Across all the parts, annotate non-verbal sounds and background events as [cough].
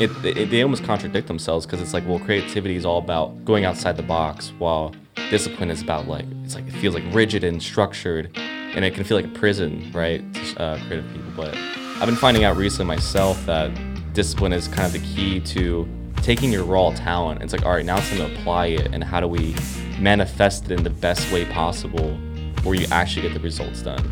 it, it they almost contradict themselves because it's like, well, creativity is all about going outside the box, while discipline is about like it's like it feels like rigid and structured, and it can feel like a prison, right? Uh, creative people, but I've been finding out recently myself that discipline is kind of the key to taking your raw talent. It's like, all right, now it's time to apply it, and how do we manifest it in the best way possible, where you actually get the results done.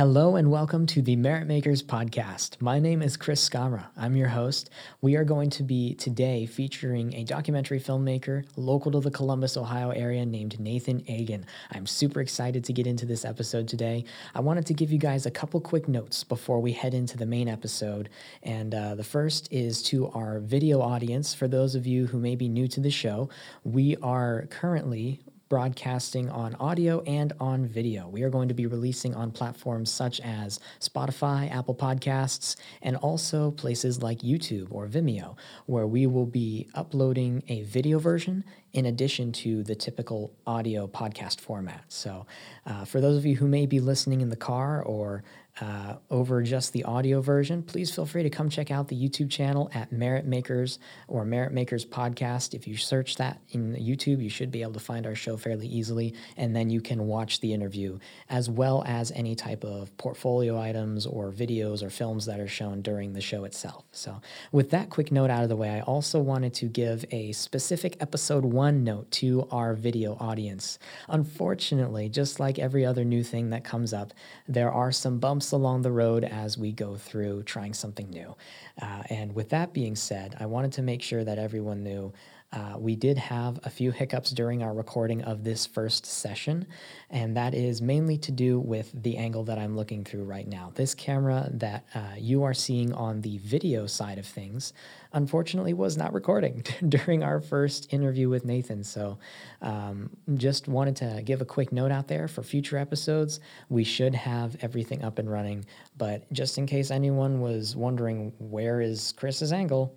Hello and welcome to the Merit Makers podcast. My name is Chris Scamra. I'm your host. We are going to be today featuring a documentary filmmaker local to the Columbus, Ohio area named Nathan Agan. I'm super excited to get into this episode today. I wanted to give you guys a couple quick notes before we head into the main episode. And uh, the first is to our video audience. For those of you who may be new to the show, we are currently broadcasting on audio and on video. We are going to be releasing on platforms such as Spotify, Apple Podcasts, and also places like YouTube or Vimeo, where we will be uploading a video version in addition to the typical audio podcast format. So, uh, for those of you who may be listening in the car or uh, over just the audio version, please feel free to come check out the YouTube channel at Merit Makers or Merit Makers Podcast. If you search that in YouTube, you should be able to find our show fairly easily, and then you can watch the interview as well as any type of portfolio items or videos or films that are shown during the show itself. So, with that quick note out of the way, I also wanted to give a specific episode one note to our video audience. Unfortunately, just like every other new thing that comes up, there are some bumps along the road as we go through trying something new. Uh, and with that being said, I wanted to make sure that everyone knew uh, we did have a few hiccups during our recording of this first session, and that is mainly to do with the angle that I'm looking through right now. This camera that uh, you are seeing on the video side of things, unfortunately, was not recording [laughs] during our first interview with Nathan. So, um, just wanted to give a quick note out there for future episodes. We should have everything up and running, but just in case anyone was wondering where is Chris's angle,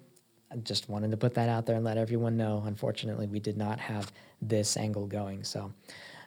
Just wanted to put that out there and let everyone know. Unfortunately, we did not have this angle going. So,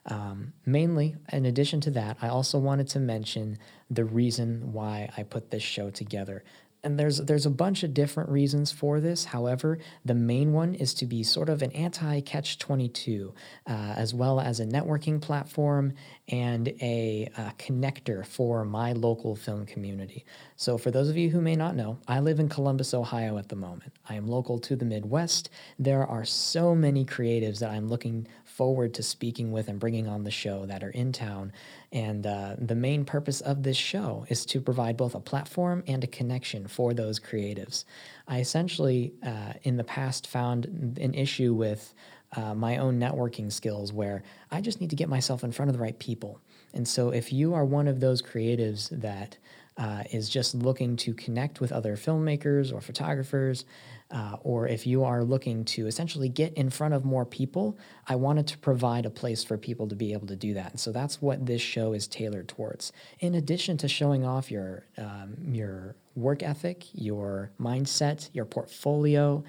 um, mainly, in addition to that, I also wanted to mention the reason why I put this show together and there's there's a bunch of different reasons for this. However, the main one is to be sort of an anti catch 22, uh, as well as a networking platform and a, a connector for my local film community. So, for those of you who may not know, I live in Columbus, Ohio at the moment. I am local to the Midwest. There are so many creatives that I'm looking forward to speaking with and bringing on the show that are in town. And uh, the main purpose of this show is to provide both a platform and a connection for those creatives. I essentially, uh, in the past, found an issue with uh, my own networking skills where I just need to get myself in front of the right people. And so, if you are one of those creatives that uh, is just looking to connect with other filmmakers or photographers, uh, or if you are looking to essentially get in front of more people, I wanted to provide a place for people to be able to do that. And so that's what this show is tailored towards. In addition to showing off your um, your work ethic, your mindset, your portfolio,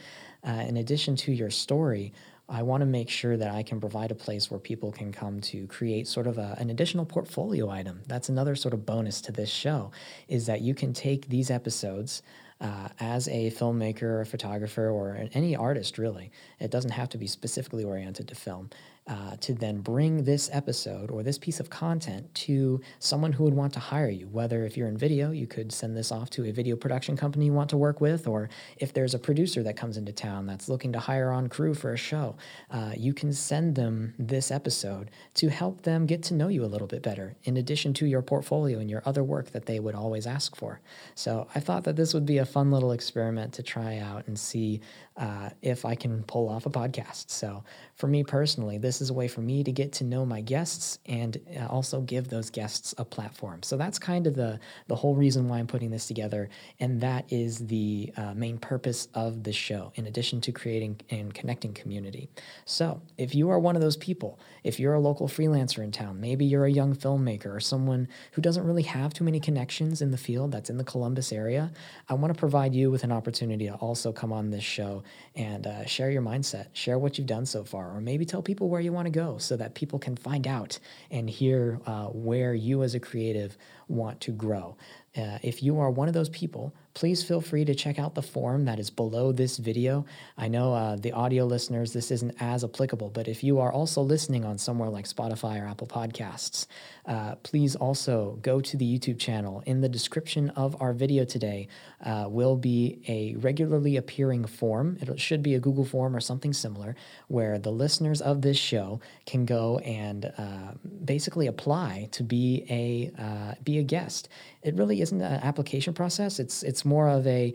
uh, in addition to your story. I want to make sure that I can provide a place where people can come to create sort of a, an additional portfolio item. That's another sort of bonus to this show, is that you can take these episodes uh, as a filmmaker or a photographer or any artist, really. It doesn't have to be specifically oriented to film uh, to then bring this episode or this piece of content to someone who would want to hire you. Whether if you're in video, you could send this off to a video production company you want to work with, or if there's a producer that comes into town that's looking to hire on crew for a show, uh, you can send them this episode to help them get to know you a little bit better, in addition to your portfolio and your other work that they would always ask for. So I thought that this would be a fun little experiment to try out and see uh, if I can pull off a podcast. So for me personally, this is a way for me to get to know my guests and uh, also give those guests a platform. So that's kind of the the whole reason why I'm putting this together, and that is the uh, main purpose of the show. In addition to creating and connecting community. So if you are one of those people, if you're a local freelancer in town, maybe you're a young filmmaker or someone who doesn't really have too many connections in the field that's in the Columbus area, I want to provide you with an opportunity to also come on this show and uh, share your mindset, share what you've done so far or maybe tell people where you want to go so that people can find out and hear uh, where you as a creative want to grow. Uh, if you are one of those people, please feel free to check out the form that is below this video. I know uh, the audio listeners, this isn't as applicable, but if you are also listening on somewhere like Spotify or Apple Podcasts, uh, please also go to the YouTube channel. In the description of our video today uh, will be a regularly appearing form. It should be a Google form or something similar where the listeners of this show can go and uh, basically apply to be a uh, be a guest. It really isn't an application process. It's it's more of a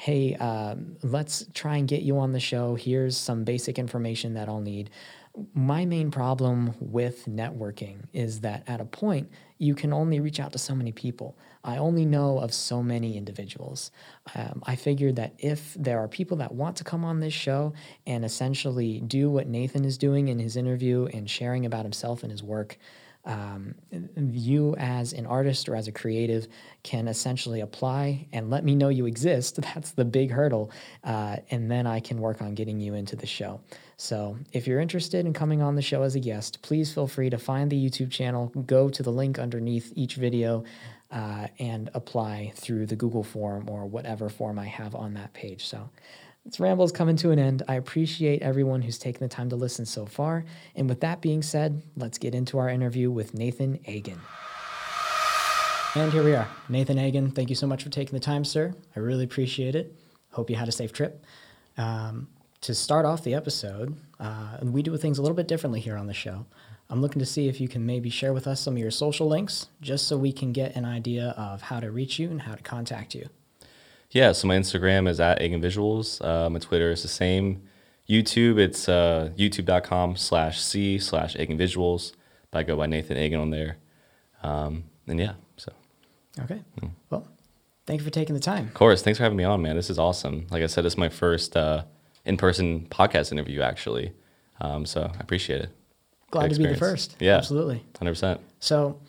hey, um, let's try and get you on the show. Here's some basic information that I'll need. My main problem with networking is that at a point, you can only reach out to so many people. I only know of so many individuals. Um, I figured that if there are people that want to come on this show and essentially do what Nathan is doing in his interview and sharing about himself and his work, um, you as an artist or as a creative can essentially apply and let me know you exist. [laughs] That's the big hurdle. Uh, and then I can work on getting you into the show. So if you're interested in coming on the show as a guest, please feel free to find the YouTube channel, go to the link underneath each video. Uh, and apply through the Google form or whatever form I have on that page. So this ramble is coming to an end. I appreciate everyone who's taken the time to listen so far. And with that being said, let's get into our interview with Nathan Agan. And here we are. Nathan Agan, thank you so much for taking the time, sir. I really appreciate it. Hope you had a safe trip. Um, to start off the episode, uh, we do things a little bit differently here on the show. I'm looking to see if you can maybe share with us some of your social links just so we can get an idea of how to reach you and how to contact you. Yeah, so my Instagram is at Agan Visuals. Uh, my Twitter is the same. YouTube, it's uh, youtube.com slash C slash Agan Visuals. I go by Nathan Agan on there. Um, and yeah, so. Okay. Mm. Well, thank you for taking the time. Of course. Thanks for having me on, man. This is awesome. Like I said, this is my first uh, in person podcast interview, actually. Um, so I appreciate it. Glad to be the first. Yeah. Absolutely. 100%. So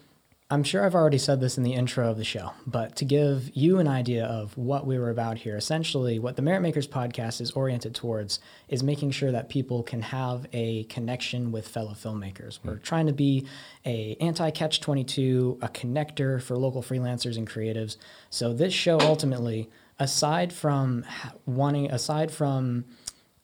I'm sure I've already said this in the intro of the show, but to give you an idea of what we were about here, essentially what the Merit Makers podcast is oriented towards is making sure that people can have a connection with fellow filmmakers. We're mm. trying to be a anti-catch 22, a connector for local freelancers and creatives. So this show ultimately, aside from wanting, aside from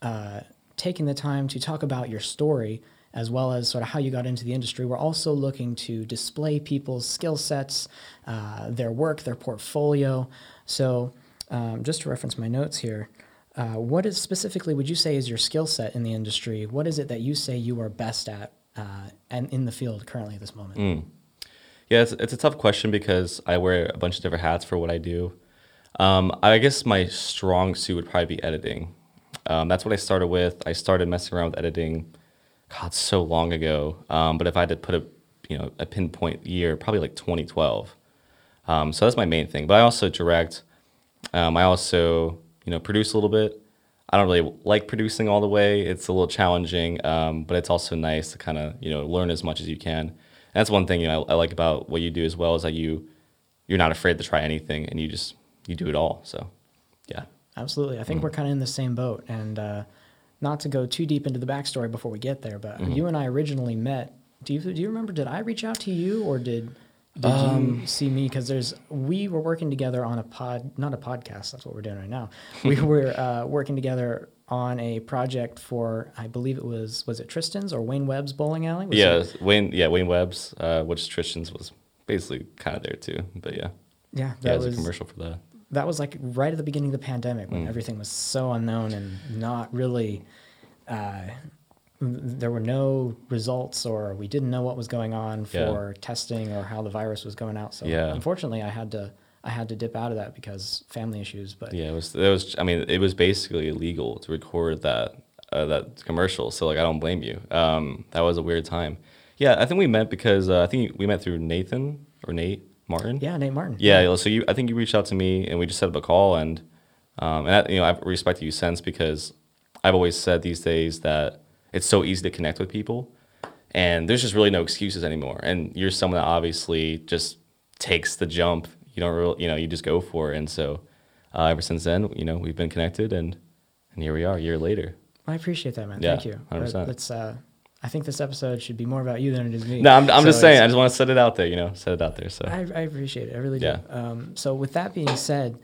uh, taking the time to talk about your story, as well as sort of how you got into the industry. We're also looking to display people's skill sets, uh, their work, their portfolio. So, um, just to reference my notes here, uh, what is specifically would you say is your skill set in the industry? What is it that you say you are best at uh, and in the field currently at this moment? Mm. Yeah, it's, it's a tough question because I wear a bunch of different hats for what I do. Um, I guess my strong suit would probably be editing. Um, that's what I started with. I started messing around with editing God, so long ago. Um, but if I had to put a you know a pinpoint year, probably like 2012. Um, so that's my main thing. But I also direct. Um, I also you know produce a little bit. I don't really like producing all the way. It's a little challenging, um, but it's also nice to kind of you know learn as much as you can. And that's one thing you know I, I like about what you do as well is that you you're not afraid to try anything and you just you do it all. So yeah, absolutely. I think mm. we're kind of in the same boat and. Uh, not to go too deep into the backstory before we get there, but mm-hmm. you and I originally met. Do you do you remember? Did I reach out to you or did did um, you see me? Because there's we were working together on a pod, not a podcast. That's what we're doing right now. we [laughs] were uh, working together on a project for I believe it was was it Tristan's or Wayne Webb's bowling alley. Was yeah, it? Wayne. Yeah, Wayne Webb's, uh, which Tristan's was basically kind of there too. But yeah, yeah, that yeah, was a commercial for that that was like right at the beginning of the pandemic when mm. everything was so unknown and not really uh, there were no results or we didn't know what was going on for yeah. testing or how the virus was going out so yeah. unfortunately i had to i had to dip out of that because family issues but yeah it was it was i mean it was basically illegal to record that uh, that commercial so like i don't blame you um, that was a weird time yeah i think we met because uh, i think we met through nathan or nate Martin. Yeah, Nate Martin. Yeah, so you, I think you reached out to me and we just set up a call, and um, and I, you know I've respected you since because I've always said these days that it's so easy to connect with people, and there's just really no excuses anymore. And you're someone that obviously just takes the jump. You don't really, you know, you just go for it. And so uh, ever since then, you know, we've been connected, and and here we are, a year later. I appreciate that, man. Yeah, Thank you. 100%. That's uh, I think this episode should be more about you than it is me. No, I'm, I'm So just saying. I just want to set it out there. You know, set it out there. So I, I appreciate it. I really do. Yeah. Um, so with that being said,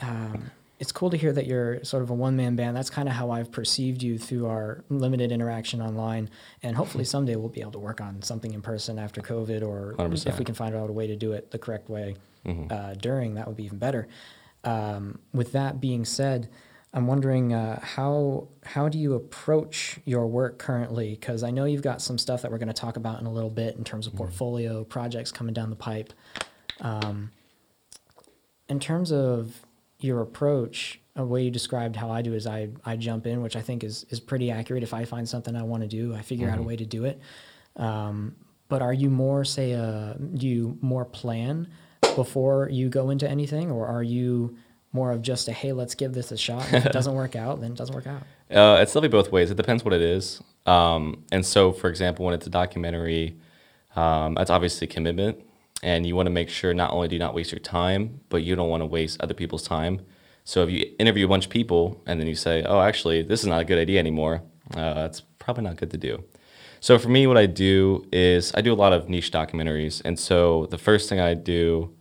um, it's cool to hear that you're sort of a one man band. That's kind of how I've perceived you through our limited interaction online. And hopefully someday we'll be able to work on something in person after COVID, or 100%. if we can find out a way to do it the correct way uh, during, that would be even better. Um, with that being said, I'm wondering uh, how how do you approach your work currently? Because I know you've got some stuff that we're going to talk about in a little bit in terms of portfolio projects coming down the pipe. Um, in terms of your approach, a way you described how I do is I, I jump in, which I think is, is pretty accurate. If I find something I want to do, I figure out a way to do it. Um, but are you more, say, uh, do you more plan before you go into anything, or are you more of just a hey, let's give this a shot? And if it doesn't work out, then it doesn't work out. [laughs] Uh, it's definitely both ways. It depends what it is. Um, and so, for example, when it's a documentary, um, that's obviously commitment, and you want to make sure not only do you not waste your time, but you don't want to waste other people's time. So if you interview a bunch of people and then you say, "Oh, actually, this is not a good idea anymore," uh, that's probably not good to do. So for me, what I do is I do a lot of niche documentaries, and so the first thing I do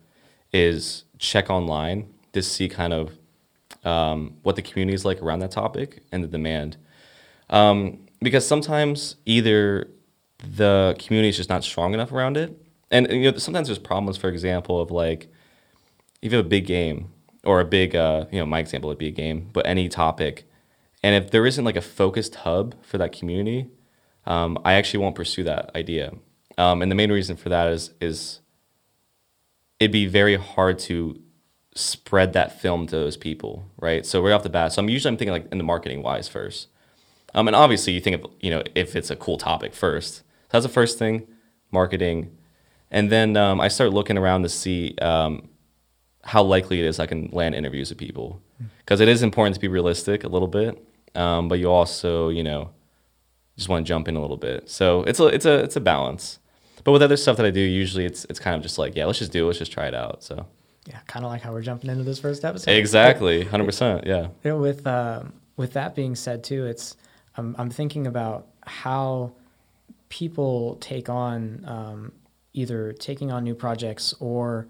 is check online to see kind of um, what the community is like around that topic and the demand. Um, because sometimes either the community is just not strong enough around it, and, and, you know sometimes there's problems. For example, of like if you have a big game or a big, uh, you know, my example would be a game, but any topic, and if there isn't like a focused hub for that community, um, I actually won't pursue that idea. Um, and the main reason for that is is it'd be very hard to spread that film to those people, right? So right off the bat, so I'm usually I'm thinking like in the marketing wise first. Um, and obviously you think of you know if it's a cool topic first. So that's the first thing, marketing, and then um, I start looking around to see um, how likely it is I can land interviews with people, because it is important to be realistic a little bit, um, but you also you know just want to jump in a little bit. So it's a it's a it's a balance. But with other stuff that I do, usually it's it's kind of just like yeah, let's just do it, let's just try it out. So Yeah, kind of like how we're jumping into this first episode. exactly, hundred percent, yeah. You know, with um, with that being said, too, it's I'm I'm thinking about how people take on um, either taking on new projects or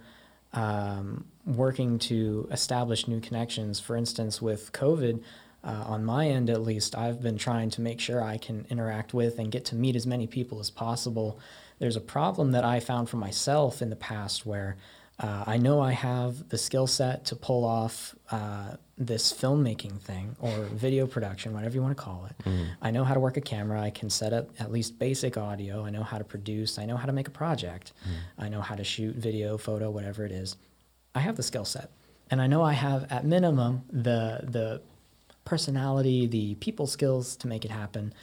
um, working to establish new connections. For instance, with COVID, uh, on my end at least, I've been trying to make sure I can interact with and get to meet as many people as possible. There's a problem that I found for myself in the past where uh, I know I have the skill set to pull off uh, this filmmaking thing or video production, whatever you want to call it. I know how to work a camera. I can set up at least basic audio. I know how to produce. I know how to make a project. I know how to shoot video, photo, whatever it is. I have the skill set, and I know I have at minimum the the personality, the people skills to make it happen.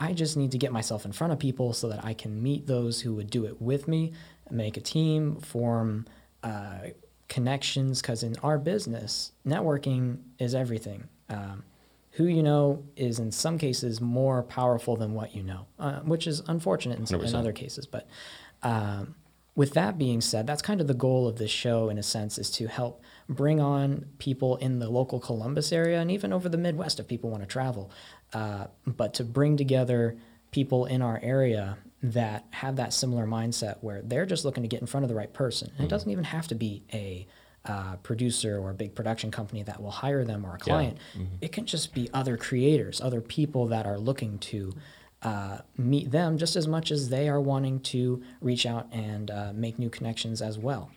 I just need to get myself in front of people so that I can meet those who would do it with me, make a team, form uh, connections. Because in our business, networking is everything. Um, who you know is in some cases more powerful than what you know, uh, which is unfortunate in, in other cases. But um, with that being said, that's kind of the goal of this show, in a sense, is to help bring on people in the local Columbus area and even over the Midwest if people want to travel. Uh, but to bring together people in our area that have that similar mindset where they're just looking to get in front of the right person. And it doesn't even have to be a uh, producer or a big production company that will hire them or a client. It can just be other creators, other people that are looking to uh, meet them just as much as they are wanting to reach out and uh, make new connections as well.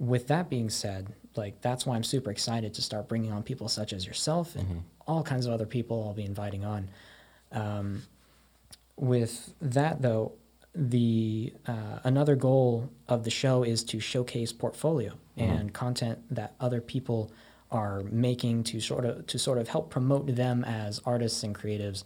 With that being said, like that's why I'm super excited to start bringing on people such as yourself and all kinds of other people I'll be inviting on. Um, with that though, the uh, another goal of the show is to showcase portfolio and content that other people are making to sort of to sort of help promote them as artists and creatives.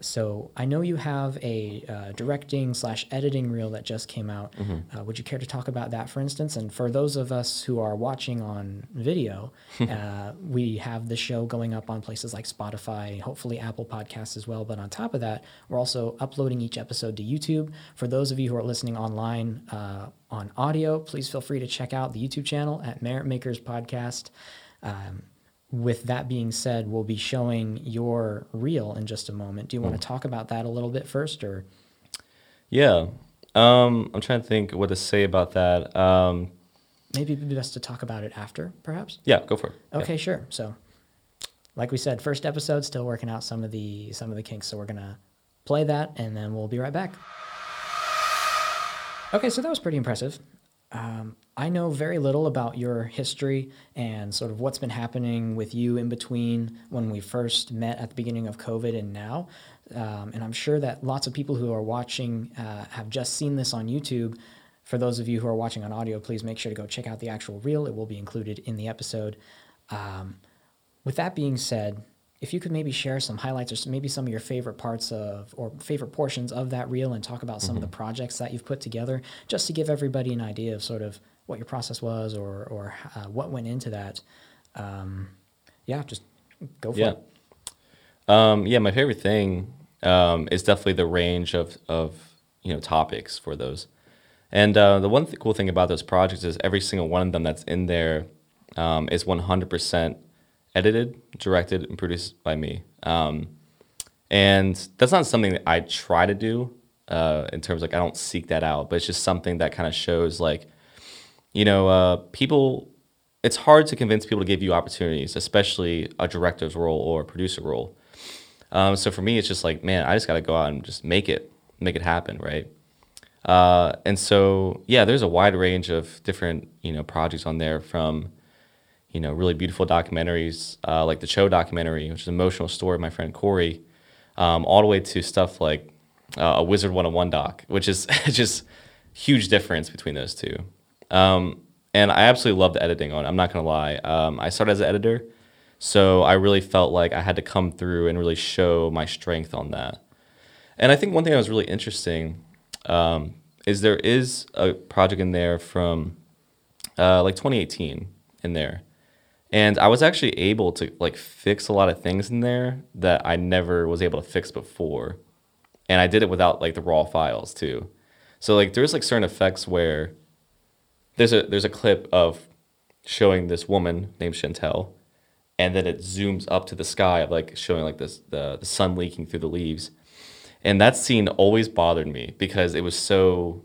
So I know you have a uh, directing slash editing reel that just came out. Uh, would you care to talk about that, for instance? And for those of us who are watching on video, [laughs] uh, we have the show going up on places like Spotify, hopefully Apple Podcasts as well. But on top of that, we're also uploading each episode to YouTube. For those of you who are listening online uh, on audio, please feel free to check out the YouTube channel at Merit Makers Podcast. Um, with that being said, we'll be showing your reel in just a moment. Do you want to talk about that a little bit first, or Yeah. Um, I'm trying to think what to say about that. Um, Maybe it'd be best to talk about it after, perhaps. yeah, go for it. Yeah. Okay, sure. So, like we said, first episode, still working out some of the some of the kinks. So we're gonna play that, and then we'll be right back. Okay, so that was pretty impressive. Um, I know very little about your history and sort of what's been happening with you in between when we first met at the beginning of COVID and now. Um, and I'm sure that lots of people who are watching uh, have just seen this on YouTube. For those of you who are watching on audio, please make sure to go check out the actual reel. It will be included in the episode. Um, with that being said, if you could maybe share some highlights or maybe some of your favorite parts of or favorite portions of that reel and talk about some of the projects that you've put together, just to give everybody an idea of sort of what your process was or or uh, what went into that. Um, yeah, just go for Yeah. it. Um, yeah, my favorite thing um, is definitely the range of, of you know topics for those. And uh, the one th- cool thing about those projects is every single one of them that's in there um, is 100% edited, directed, and produced by me. Um, and that's not something that I try to do uh, in terms like I don't seek that out, but it's just something that kind of shows like, you know, uh, people. It's hard to convince people to give you opportunities, especially a director's role or a producer role. Um, so for me, it's just like, man, I just got to go out and just make it, make it happen, right? Uh, and so, yeah, there's a wide range of different, you know, projects on there from, you know, really beautiful documentaries uh, like the Cho documentary, which is an emotional story of my friend Corey, um, all the way to stuff like uh, a Wizard 101 doc, which is [laughs] just huge difference between those two. Um, and I absolutely love the editing on it. I'm not going to lie. Um, I started as an editor, so I really felt like I had to come through and really show my strength on that. And I think one thing that was really interesting um, is there is a project in there from uh, like 2018 in there. And I was actually able to like fix a lot of things in there that I never was able to fix before. And I did it without like the raw files too. So like there's like certain effects where there's a there's a clip of showing this woman named Chantel and then it zooms up to the sky of like showing like this the, the sun leaking through the leaves. And that scene always bothered me because it was so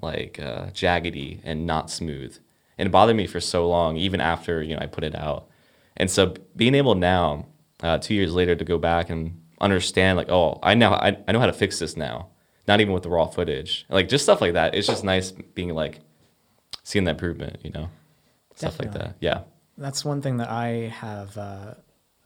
like uh, jaggedy and not smooth. And it bothered me for so long, even after you know I put it out. And so being able now, uh, two years later, to go back and understand like, oh, I know I, I know how to fix this now. Not even with the raw footage, like just stuff like that. It's just nice being like seeing that improvement, you know, stuff like that. Yeah. That's one thing that I have. Uh,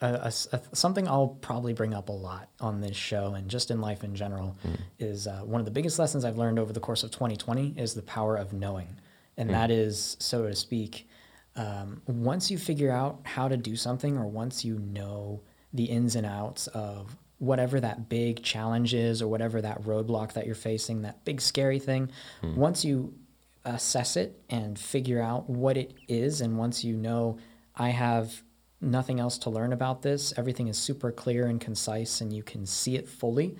a, a something I'll probably bring up a lot on this show and just in life in general is uh, one of the biggest lessons I've learned over the course of 2020 is the power of knowing. And that is, so to speak, um, once you figure out how to do something or once you know the ins and outs of whatever that big challenge is or whatever that roadblock that you're facing, that big scary thing, once you assess it and figure out what it is, and once you know I have nothing else to learn about this, everything is super clear and concise, and you can see it fully.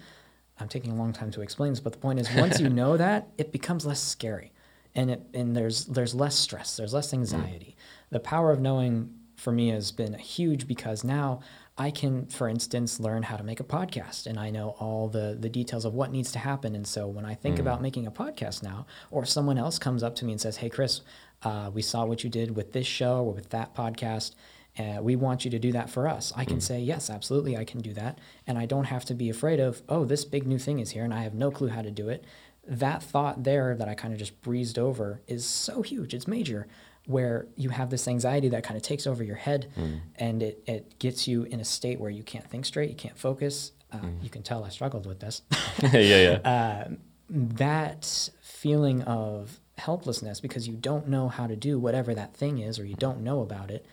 I'm taking a long time to explain this, but the point is, once you [laughs] know that, it becomes less scary, and it and there's there's less stress, there's less anxiety. The power of knowing for me has been huge because now I can, for instance, learn how to make a podcast, and I know all the the details of what needs to happen. And so when I think about making a podcast now, or if someone else comes up to me and says, "Hey, Chris, uh, we saw what you did with this show or with that podcast." uh, we want you to do that for us. I can say, yes, absolutely, I can do that. And I don't have to be afraid of, oh, this big new thing is here and I have no clue how to do it. That thought there that I kind of just breezed over is so huge. It's major where you have this anxiety that kind of takes over your head and it, it gets you in a state where you can't think straight, you can't focus. Uh, You can tell I struggled with this. [laughs] yeah, yeah. [laughs] that feeling of helplessness because you don't know how to do whatever that thing is or you don't know about it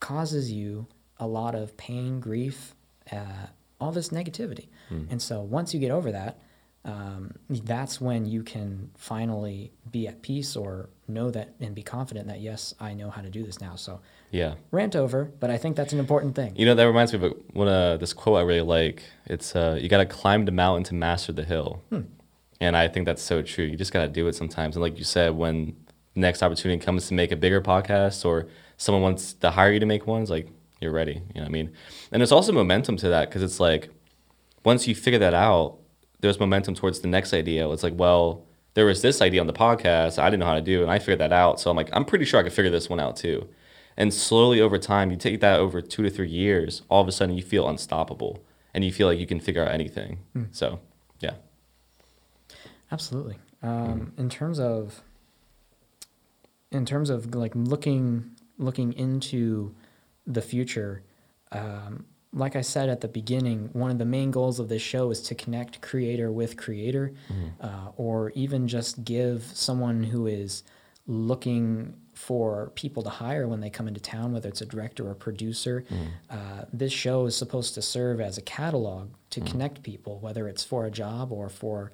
causes you a lot of pain, grief, uh, all this negativity. And so once you get over that, um, that's when you can finally be at peace or know that and be confident that, yes, I know how to do this now. So yeah. rant over, but I think that's an important thing. You know, that reminds me of one uh, this quote I really like. It's uh, you got to climb the mountain to master the hill, and I think that's so true. You just got to do it sometimes. And like you said, when the next opportunity comes to make a bigger podcast or someone wants to hire you to make ones, like you're ready. You know what I mean? And there's also momentum to that because it's like once you figure that out, there's momentum towards the next idea. It's like, well, there was this idea on the podcast I didn't know how to do, and I figured that out. So I'm like, I'm pretty sure I could figure this one out too. And slowly over time, you take that over two to three years, all of a sudden you feel unstoppable and you feel like you can figure out anything. Mm. So, yeah. Absolutely. Um, in terms of in terms of like looking looking into the future, um, like I said at the beginning, one of the main goals of this show is to connect creator with creator, uh, or even just give someone who is looking for people to hire when they come into town, whether it's a director or a producer. Uh, this show is supposed to serve as a catalog to connect people, whether it's for a job or for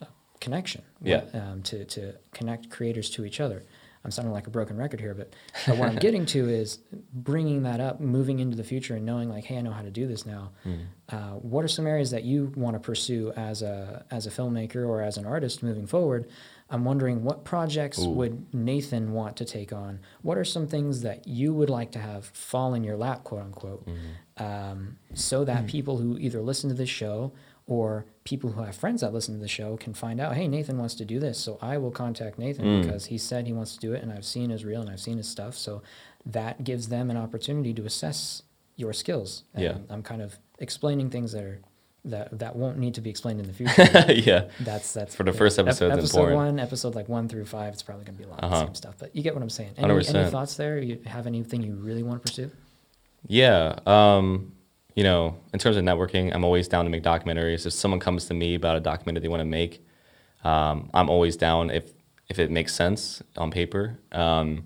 a connection. Yeah. Um, to, to connect creators to each other. I'm sounding like a broken record here, but, but what I'm getting to is bringing that up, moving into the future, and knowing like, hey, I know how to do this now. Uh, what are some areas that you want to pursue as a as a filmmaker or as an artist moving forward? I'm wondering what projects Ooh. would Nathan want to take on? What are some things that you would like to have fall in your lap, quote unquote, um, so that people who either listen to this show or people who have friends that listen to the show can find out, hey, Nathan wants to do this. So I will contact Nathan Mm. because he said he wants to do it and I've seen his reel and I've seen his stuff. So that gives them an opportunity to assess your skills. And Yeah. I'm kind of explaining things that are that that won't need to be explained in the [laughs] future. yeah. that's that's For the yeah. first Ep- episode important. one, episode like one through five, it's probably gonna be a lot of Uh-huh. the same stuff. But you get what I'm saying. Any, any 100%. thoughts there? You have anything you really want to pursue? Yeah. Um, you know, in terms of networking, I'm always down to make documentaries. If someone comes to me about a documentary they want to make, um, I'm always down if if it makes sense on paper. Um,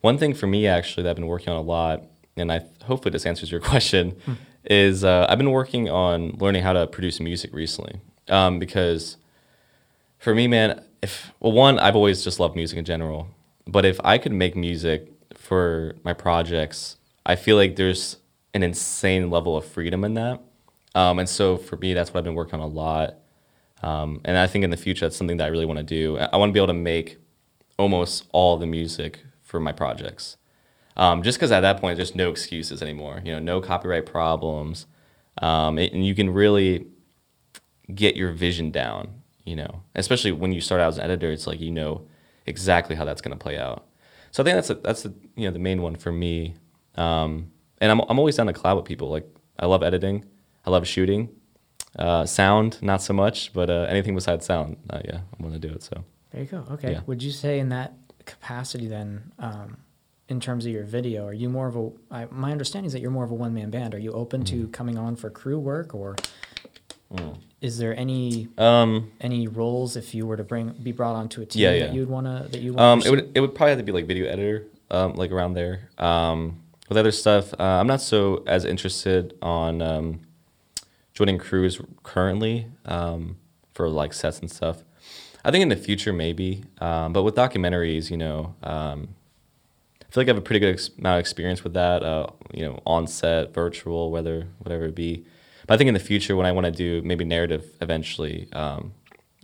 one thing for me actually that I've been working on a lot, and I hopefully this answers your [laughs] question, is uh, I've been working on learning how to produce music recently. Um, because for me, man, if well, one, I've always just loved music in general. But if I could make music for my projects, I feel like there's an insane level of freedom in that. Um, and so for me, that's what I've been working on a lot. Um, and I think in the future, that's something that I really want to do. I want to be able to make almost all the music for my projects. Um, just because at that point, there's no excuses anymore. You know, no copyright problems, um, and you can really get your vision down. You know, especially when you start out as an editor, it's like you know exactly how that's going to play out. So I think that's a, that's the you know the main one for me. Um, and I'm I'm always down to collab with people. Like I love editing, I love shooting, uh, sound not so much, but uh, anything besides sound, uh, yeah, I'm gonna do it. So There you go. Okay. Yeah. Would you say in that capacity then, um, in terms of your video, are you more of a? I, my understanding is that you're more of a one man band. Are you open to Mm-hmm. coming on for crew work, or Mm. is there any um, any roles if you were to bring be brought onto a team Yeah, that you'd wanna that you Um, want? it would it would probably have to be like video editor, um, like around there. Um, with other stuff, uh, I'm not so as interested on um, joining crews currently um, for like sets and stuff. I think in the future maybe, um, but with documentaries, you know, um, I feel like I have a pretty good ex- amount of experience with that. Uh, you know, on set, virtual, whether whatever it be. But I think in the future, when I want to do maybe narrative eventually, um,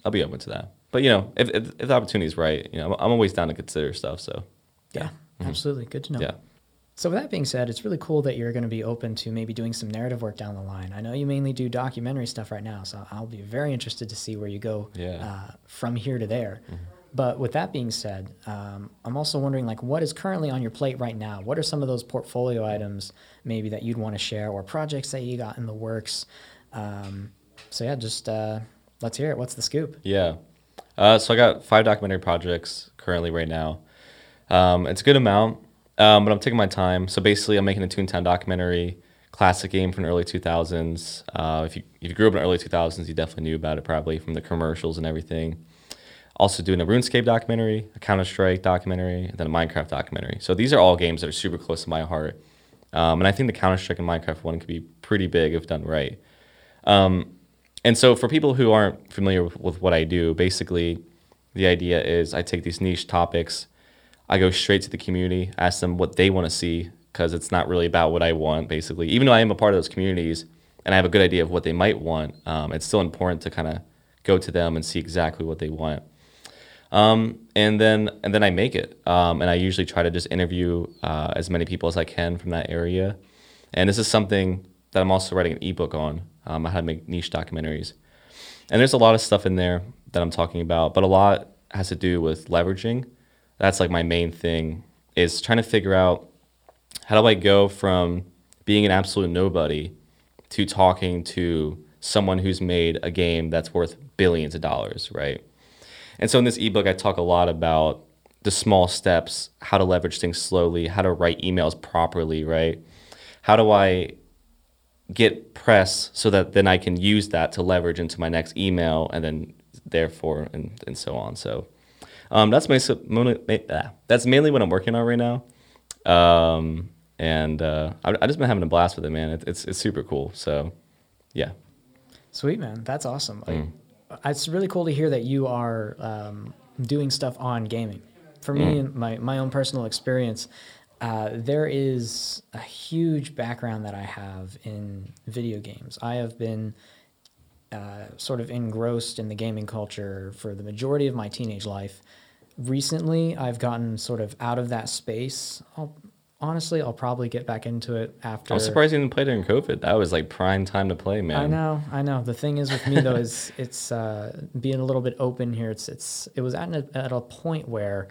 I'll be open to that. But you know, if if, if the opportunity is right, you know, I'm, I'm always down to consider stuff. So yeah, absolutely. Good to know. yeah, So with that being said, it's really cool that you're going to be open to maybe doing some narrative work down the line. I know you mainly do documentary stuff right now, so I'll be very interested to see where you go Yeah. uh, from here to there. But with that being said, um, I'm also wondering like what is currently on your plate right now? What are some of those portfolio items maybe that you'd want to share or projects that you got in the works? Um, so yeah, just uh, let's hear it. What's the scoop? yeah. Uh, so I got five documentary projects currently right now. Um, it's a good amount, um, but I'm taking my time. So basically, I'm making a Toontown documentary, classic game from the early 2000s. Uh, if you if you grew up in the early 2000s, you definitely knew about it probably from the commercials and everything. Also doing a RuneScape documentary, a Counter Strike documentary, and then a Minecraft documentary. So these are all games that are super close to my heart, um, and I think the Counter Strike and Minecraft one could be pretty big if done right. Um, and so for people who aren't familiar with, with what I do, basically the idea is I take these niche topics, I go straight to the community, ask them what they want to see, because it's not really about what I want, basically. Even though I am a part of those communities and I have a good idea of what they might want, um, it's still important to kind of go to them and see exactly what they want. Um, and then and then I make it, um, and I usually try to just interview uh, as many people as I can from that area. And this is something that I'm also writing an ebook on, um, how to make niche documentaries. and there's a lot of stuff in there that I'm talking about, but a lot has to do with leveraging. That's like my main thing is trying to figure out how do I go from being an absolute nobody to talking to someone who's made a game that's worth billions of dollars, right? And so in this ebook, I talk a lot about the small steps, how to leverage things slowly, how to write emails properly, right? How do I get press so that then I can use that to leverage into my next email and then therefore and, and so on. So um, that's my that's mainly what I'm working on right now. Um, and uh, I, I just been having a blast with it, man. It, it's it's super cool. So yeah. Sweet man, that's awesome. Like, mm. It's really cool to hear that you are um, doing stuff on gaming. For me, mm. my my own personal experience, uh, there is a huge background that I have in video games. I have been uh, sort of engrossed in the gaming culture for the majority of my teenage life. Recently, I've gotten sort of out of that space. I'll, honestly, I'll probably get back into it after. I'm surprised you didn't play during COVID. That was like prime time to play, man. I know, I know. The thing is with me though is [laughs] it's uh, being a little bit open here. It's it's it was at a, at a point where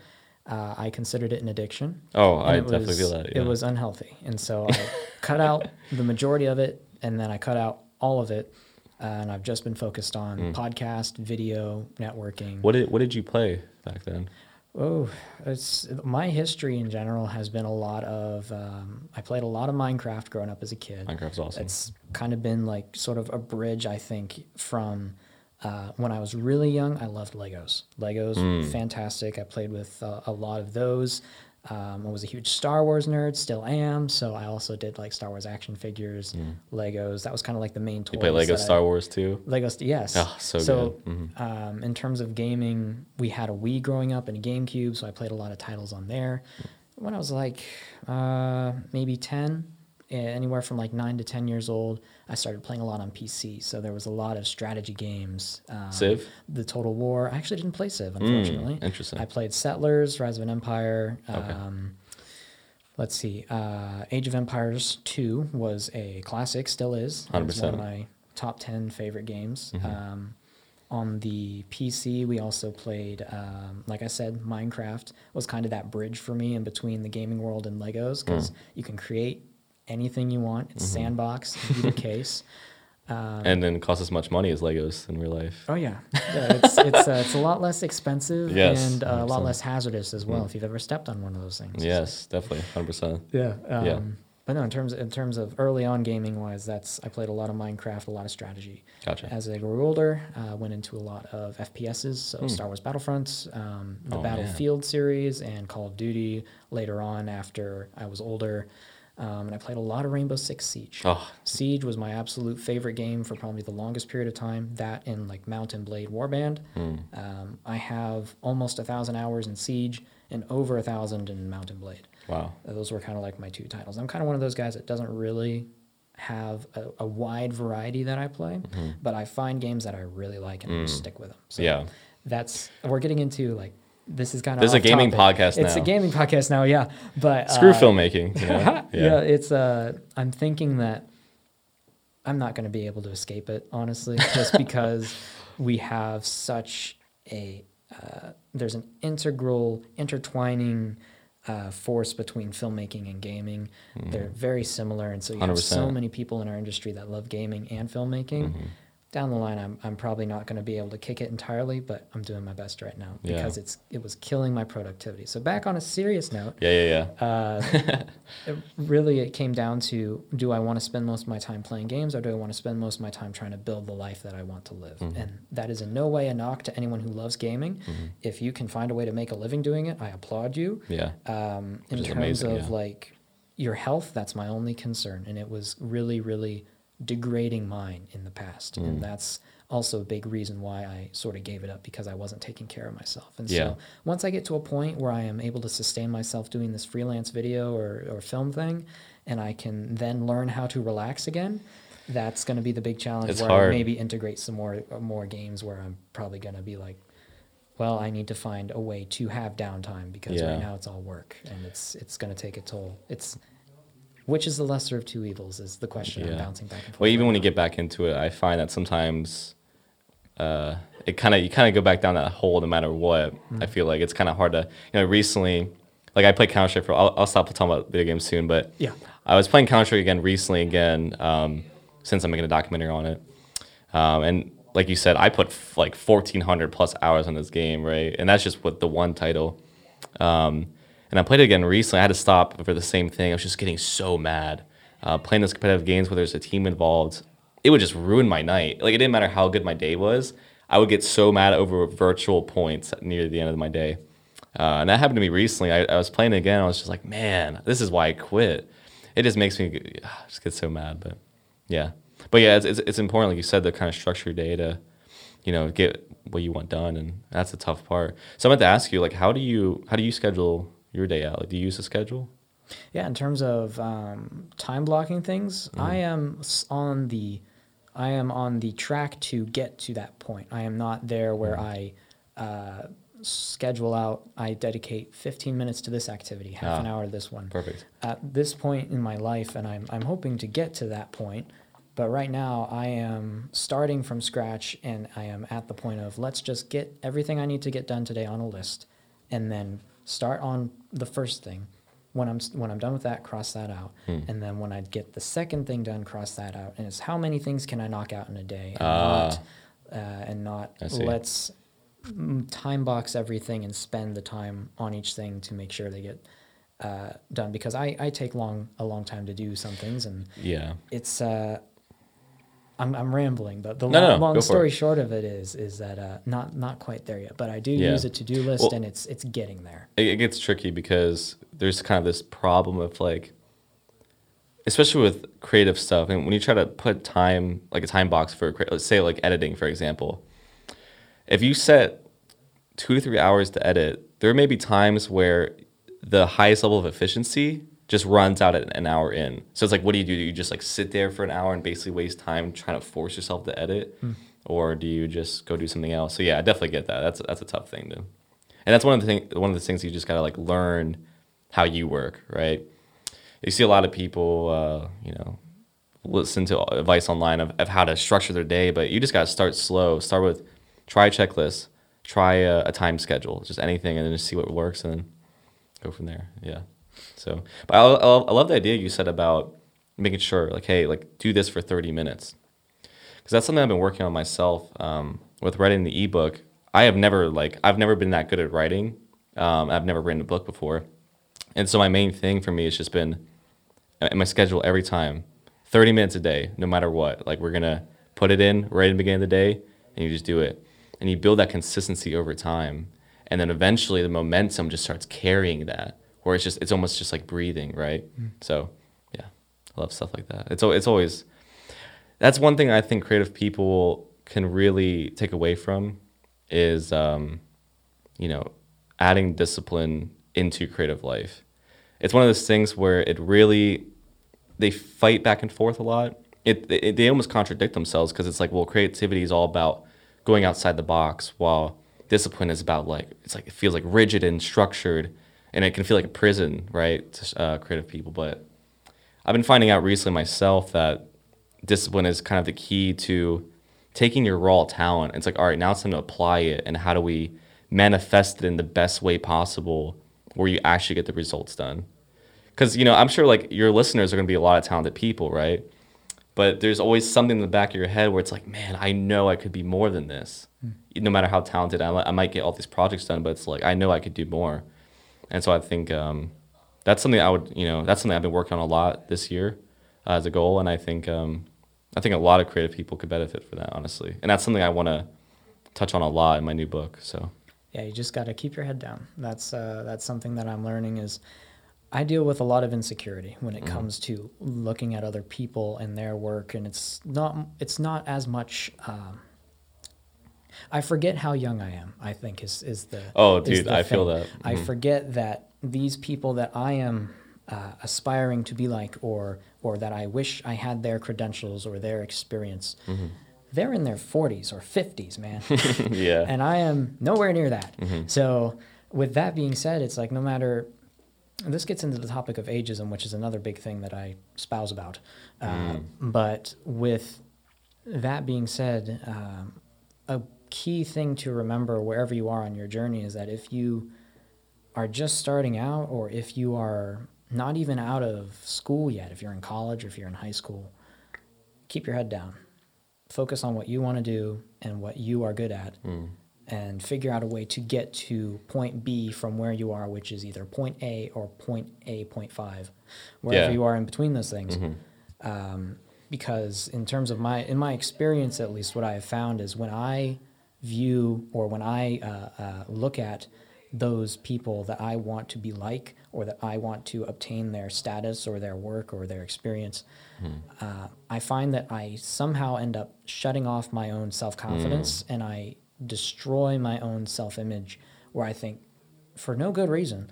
uh, I considered it an addiction. Oh, I definitely was, feel that. Yeah. It was unhealthy, and so I [laughs] cut out the majority of it, and then I cut out all of it, uh, and I've just been focused on mm. podcast, video, networking. What did What did you play back then? Oh, it's my history in general has been a lot of. Um, I played a lot of Minecraft growing up as a kid. Minecraft's awesome. It's kind of been like sort of a bridge, I think, from uh, when I was really young, I loved Legos. Legos, mm. fantastic. I played with uh, a lot of those. Um, I was a huge Star Wars nerd, still am. So I also did like Star Wars action figures, mm. Legos. That was kind of like the main toy. You play Lego Star I, Wars too? Legos, yes. Oh, so, so good. Mm-hmm. Um, in terms of gaming, we had a Wii growing up and a GameCube, so I played a lot of titles on there. When I was like uh, maybe 10, anywhere from like nine to 10 years old, I started playing a lot on PC. So there was a lot of strategy games. Um, Civ? The Total War. I actually didn't play Civ, hmm, unfortunately. Mm, interesting. I played Settlers, Rise of an Empire. Okay. Um, let's see. Uh, Age of Empires 2 was a classic, still is. 100%. One of my top 10 favorite games. Mm-hmm. Um, on the PC, we also played, um, like I said, Minecraft was kind of that bridge for me in between the gaming world and Legos because mm. you can create anything you want. It's mm-hmm. sandbox, heated [laughs] case. Um, and then cost as much money as Legos in real life. Oh yeah, yeah it's it's, uh, it's a lot less expensive [laughs] yes, and uh, a lot less hazardous as well. Mm. If you've ever stepped on one of those things. Yes, definitely, hundred percent. Yeah. Um, yeah. But no, in terms in terms of early on gaming wise, that's I played a lot of Minecraft, a lot of strategy. Gotcha. As I grew older, uh, went into a lot of FPSs, so mm. Star Wars Battlefront, um, the oh, Battlefield man. series, and Call of Duty. Later on, after I was older, um, and I played a lot of Rainbow Six Siege. Oh. Siege was my absolute favorite game for probably the longest period of time. That and like Mount and Blade Warband. Mm. Um, I have almost a thousand hours in Siege and over a thousand in Mount and Blade. Wow. Those were kind of like my two titles. I'm kind of one of those guys that doesn't really have a, a wide variety that I play, mm-hmm. but I find games that I really like and mm. stick with them. So yeah. That's we're getting into like this is kind of this is a gaming topic. podcast now. it's a gaming podcast now yeah but screw uh, filmmaking you know? [laughs] yeah. yeah. it's uh i'm thinking that i'm not going to be able to escape it honestly just [laughs] because we have such a uh, there's an integral intertwining uh, force between filmmaking and gaming. Mm-hmm. They're very similar, and so you 100%. have so many people in our industry that love gaming and filmmaking. Mm-hmm down the line, I'm, I'm probably not going to be able to kick it entirely, but I'm doing my best right now because yeah. it's it was killing my productivity. So back on a serious note, yeah, yeah, yeah. Uh, [laughs] it really, it came down to: do I want to spend most of my time playing games, or do I want to spend most of my time trying to build the life that I want to live? Mm-hmm. And that is in no way a knock to anyone who loves gaming. Mm-hmm. If you can find a way to make a living doing it, I applaud you. Yeah. Um, in terms amazing, of yeah. like your health, that's my only concern, and it was really, really degrading mine in the past. Mm. And that's also a big reason why I sort of gave it up because I wasn't taking care of myself. And yeah. so once I get to a point where I am able to sustain myself doing this freelance video or, or film thing, and I can then learn how to relax again, that's going to be the big challenge it's where hard. I maybe integrate some more more games where I'm probably going to be like, well, I need to find a way to have downtime because yeah. right now it's all work and it's it's going to take a toll. It's which is the lesser of two evils is the question yeah. I'm bouncing back and forth. Well, even when you get back into it, I find that sometimes uh, it kind of you kind of go back down that hole no matter what. Mm-hmm. I feel like it's kind of hard to you know recently, like I played Counter Strike for. I'll, I'll stop talking about video games soon, but Yeah. I was playing Counter Strike again recently again um, since I'm making a documentary on it, um, and like you said, I put f- like 1,400 plus hours on this game, right? And that's just with the one title. Um, and I played it again recently. I had to stop for the same thing. I was just getting so mad. Uh, playing those competitive games where there's a team involved, it would just ruin my night. Like it didn't matter how good my day was. I would get so mad over virtual points near the end of my day. Uh, and that happened to me recently. I, I was playing it again. I was just like, man, this is why I quit. It just makes me just get so mad. But yeah, but yeah, it's, it's, it's important, like you said, to kind of structure your day to, you know, get what you want done, and that's the tough part. So I meant to ask you, like, how do you how do you schedule your day out? Like, do you use a schedule? Yeah, in terms of um, time blocking things, I am on the, I am on the track to get to that point. I am not there where I uh, schedule out. I dedicate 15 minutes to this activity, half an Ah. hour to this one. Perfect. At this point in my life, and I'm I'm hoping to get to that point. But right now, I am starting from scratch, and I am at the point of let's just get everything I need to get done today on a list, and then start on the first thing. When I'm when I'm done with that, cross that out, Hmm. and then when I get the second thing done, cross that out. And it's how many things can I knock out in a day, and Ah. not uh, and not let's mm, time box everything and spend the time on each thing to make sure they get uh, done. Because I, I take long a long time to do some things, and Yeah. it's uh, I'm I'm rambling, but the No, long, no, long story short of it is is that uh, not not quite there yet. But I do Yeah. use a to do list, Well- and it's it's getting there. it, it gets tricky because there's kind of this problem of like especially with creative stuff and when you try to put time like a time box for let's say like editing for example if you set two to three hours to edit there may be times where the highest level of efficiency just runs out at an hour in. So it's like what do you do? Do you just like sit there for an hour and basically waste time trying to force yourself to edit? Or do you just go do something else? So yeah i definitely get that. That's that's a tough thing to and that's one of the thing one of the things you just gotta like learn how you work right? You see a lot of people uh, you know listen to advice online of, of how to structure their day but you just gotta start slow. Start with try a checklist try a, a time schedule just anything and then just see what works and then go from there. Yeah so but I, I, love, the idea you said about making sure like hey like do this for 30 minutes because that's something I've been working on myself um, with writing the ebook. I have never like I've never been that good at writing. Um, I've never written a book before, and so my main thing for me has just been uh, in my schedule every time, thirty minutes a day, no matter what. Like we're gonna put it in right in the beginning of the day, and you just do it, and you build that consistency over time, and then eventually the momentum just starts carrying that, where it's just it's almost just like breathing, right? So yeah, I love stuff like that. It's it's always that's one thing I think creative people can really take away from is um, you know adding discipline into creative life. It's one of those things where it really they fight back and forth a lot. It, it they almost contradict themselves because it's like well creativity is all about going outside the box while discipline is about like it's like it feels like rigid and structured and it can feel like a prison right to uh, creative people but I've been finding out recently myself that discipline is kind of the key to taking your raw talent. It's like, all right, now it's time to apply it, and how do we manifest it in the best way possible, where you actually get the results done? Because you know, I'm sure like your listeners are going to be a lot of talented people, right? But there's always something in the back of your head where it's like, man, I know I could be more than this. No matter how talented I, I might get all these projects done, but it's like I know I could do more. And so I think um, that's something I would, you know, that's something I've been working on a lot this year uh, as a goal, and I think um, I think a lot of creative people could benefit from that, honestly. And that's something I want to touch on a lot in my new book. So Yeah, you just got to keep your head down. That's uh, that's something that I'm learning is I deal with a lot of insecurity when it comes to looking at other people and their work, and it's not it's not as much. Um, I forget how young I am. I think is is the Oh, is dude, the I feel that. I Mhm. forget that these people that I am uh, aspiring to be like, or or that I wish I had their credentials or their experience. Mm-hmm. They're in their 40s or 50s, man [laughs] yeah, and I am nowhere near that. Mm-hmm. So, with that being said, it's like no matter. This gets into the topic of ageism, which is another big thing that I spouse about. Uh, Mm. but with that being said, um, a key thing to remember wherever you are on your journey is that if you are just starting out or if you are not even out of school yet, if you're in college or if you're in high school, keep your head down. Focus on what you want to do and what you are good at and figure out a way to get to point B from where you are, which is either point A or point A, point five, wherever Yeah. you are in between those things. Um, because in terms of my, in my experience at least, what I have found is when I view or when I uh, uh, look at those people that I want to be like or that I want to obtain their status or their work or their experience, uh, I find that I somehow end up shutting off my own self confidence and I destroy my own self image where I think, for no good reason,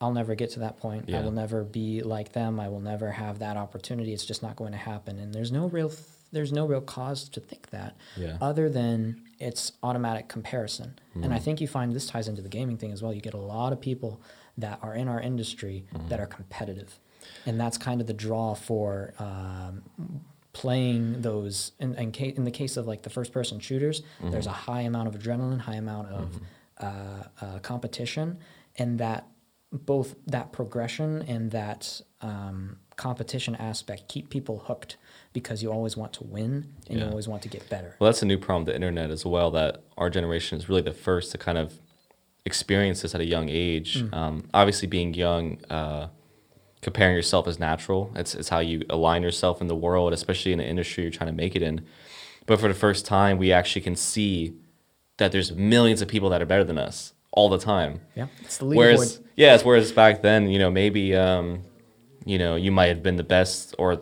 I'll never get to that point. I will never be like them. I will never have that opportunity. It's just not going to happen. And there's no real there's no real cause to think that Yeah. other than it's automatic comparison. And I Mm-hmm. think you find this ties into the gaming thing as well. You get a lot of people that are in our industry Mm-hmm. that are competitive. And that's kind of the draw for um, playing those in, in, ca- in the case of like the first person shooters there's a high amount of adrenaline high amount of uh, uh, competition and that both that progression and that um, competition aspect keep people hooked because you always want to win and you always want to get better Well, that's a new problem the internet as well. That our generation is really the first to kind of experience this at a young age. Um, obviously, being young, uh, comparing yourself is natural. It's, it's how you align yourself in the world, especially in the industry you're trying to make it in. But for the first time, we actually can see that there's millions of people that are better than us all the time. yeah it's the leaderboard Whereas, yes, whereas back then, you know, maybe, um, you know, you might have been the best or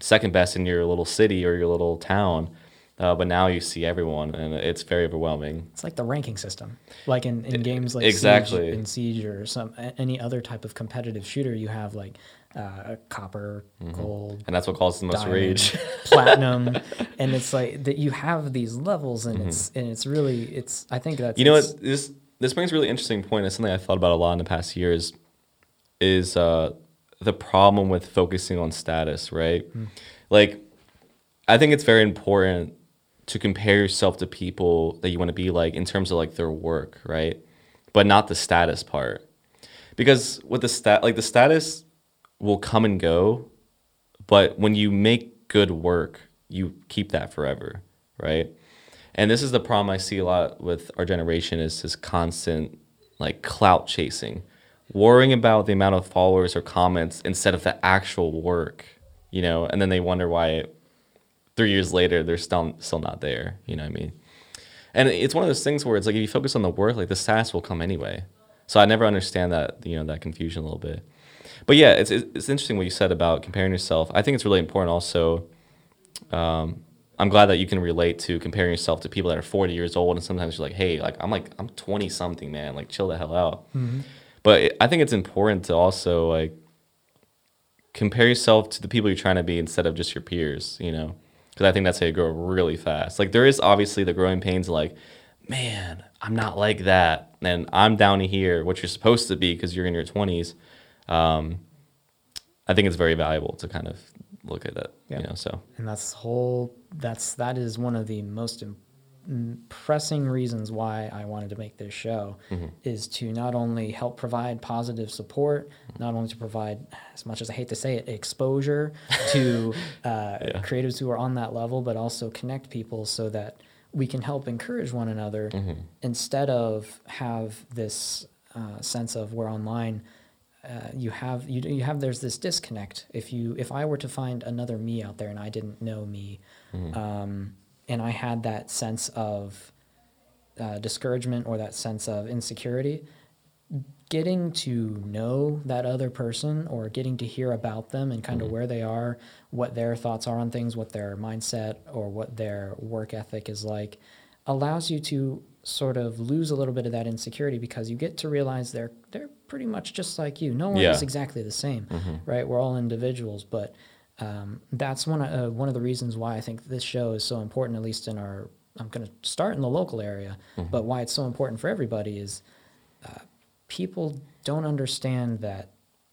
second best in your little city or your little town, uh, but now you see everyone, and it's very overwhelming. It's like the ranking system, like in, in games like exactly. Siege, in Siege or some any other type of competitive shooter. You have like uh, copper, gold, And that's what causes the most diamond, rage. [laughs] platinum, [laughs] and it's like that you have these levels, and it's and it's really it's. I think that's Mm-hmm. you know what? This this brings a really interesting point. It's something I thought about a lot in the past years. Is uh, the problem with focusing on status, right? Like, I think it's very important to compare yourself to people that you want to be like in terms of like their work, right? But not the status part, because with the stat, like the status will come and go, but when you make good work, you keep that forever, right? And this is the problem I see a lot with our generation is this constant like clout chasing, worrying about the amount of followers or comments instead of the actual work, you know, and then they wonder why three years later they're still still not there. You know what I mean? And it's one of those things where it's like if you focus on the work, like the stats will come anyway. So I never understand that you know that confusion a little bit. But yeah, it's it's interesting what you said about comparing yourself. I think it's really important also. Um, I'm glad that you can relate to comparing yourself to people that are 40 years old, and sometimes you're like, hey, like I'm like I'm 20 something, man. Like chill the hell out. But it, I think it's important to also like compare yourself to the people you're trying to be instead of just your peers. You know, because I think that's how you grow really fast. Like there is obviously the growing pains, like, man, I'm not like that, and I'm down here, what you're supposed to be because you're in your 20s. Um, I think it's very valuable to kind of look at it. Yeah. You know, so and that's whole that's that is one of the most im- m- pressing reasons why I wanted to make this show Mm-hmm. is to not only help provide positive support, not only to provide as much as I hate to say it exposure [laughs] to uh, creatives who are on that level, but also connect people so that we can help encourage one another Mm-hmm. instead of have this uh, sense of we're online uh, you have you you have there's this disconnect. If you if I were to find another me out there and I didn't know me, um, and I had that sense of uh, discouragement or that sense of insecurity, getting to know that other person or getting to hear about them and kind of where they are, what their thoughts are on things, what their mindset or what their work ethic is like, allows you to sort of lose a little bit of that insecurity because you get to realize they're they're pretty much just like you. No one Yeah. is exactly the same, right? We're all individuals, but um, that's one of, uh, one of the reasons why I think this show is so important, at least in our. I'm going to start in the local area, but why it's so important for everybody is uh, people don't understand that,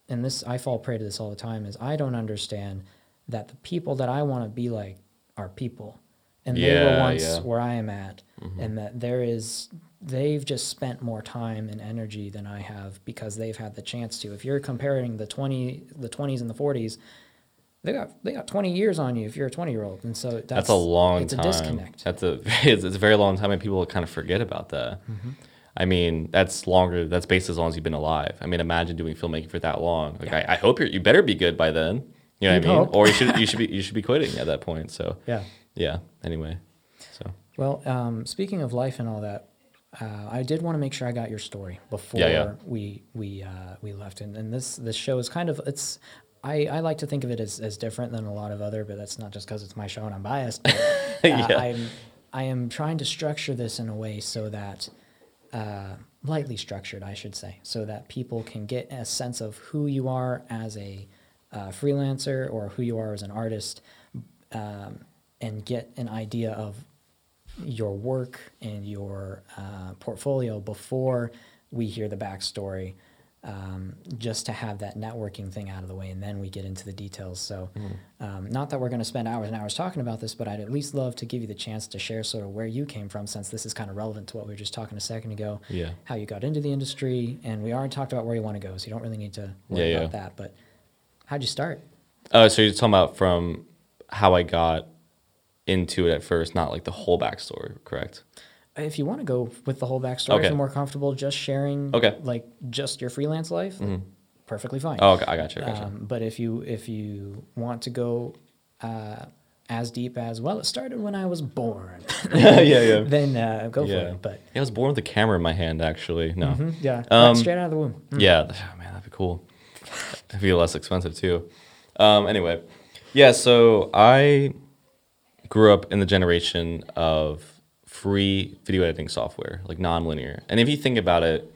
and this I fall prey to this all the time. Is I don't understand that the people that I want to be like are people, and they were Yeah, once yeah. Mm-hmm. where I am at, and that there is they've just spent more time and energy than I have because they've had the chance to. If you're comparing the twenty the twenties and the forties, they got they got twenty years on you if you're a twenty year old, and so that's, That's, a long time. it's time. a disconnect. That's a [laughs] it's, it's a very long time, and people kind of forget about that. Mm-hmm. I mean, that's longer. That's based as long as you've been alive. I mean, imagine doing filmmaking for that long. Like, Yeah. I, I hope you're. You better be good by then. You know You'd what I mean? hope. Or you should [laughs] you should be you should be quitting at that point. So [laughs] Yeah. yeah. Anyway, so Well, um, speaking of life and all that, uh, I did want to make sure I got your story before Yeah, yeah. we we uh, we left. And, and this this show is kind of it's. I, I like to think of it as, as different than a lot of other, but that's not just because it's my show and I'm biased. But, [laughs] uh, Yeah. I'm I am trying to structure this in a way so that uh, lightly structured, I should say, so that people can get a sense of who you are as a uh, freelancer or who you are as an artist, um, and get an idea of your work and your uh, portfolio before we hear the backstory, um, just to have that networking thing out of the way, and then we get into the details. So, um, not that we're going to spend hours and hours talking about this, but I'd at least love to give you the chance to share sort of where you came from, since this is kind of relevant to what we were just talking a second ago. Yeah. How you got into the industry, and we already talked about where you want to go, so you don't really need to worry Yeah, about yeah. that. But how'd you start? Oh, so you're talking about from how I got into it at first, not like the whole backstory, correct? If you want to go with the whole backstory, if you're more comfortable just sharing, Okay. like just your freelance life, perfectly fine. Oh, okay, I got you. I got you. Um, but if you if you want to go uh, as deep as well, it started when I was born. [laughs] yeah, yeah. [laughs] then uh, go for it. But Yeah, I was born with a camera in my hand, actually. No. mhm, yeah, Um, straight out of the womb. Yeah, oh, man, that'd be cool. It'd be less expensive too. Um, anyway, yeah. So I grew up in the generation of free video editing software, like non-linear. And if you think about it,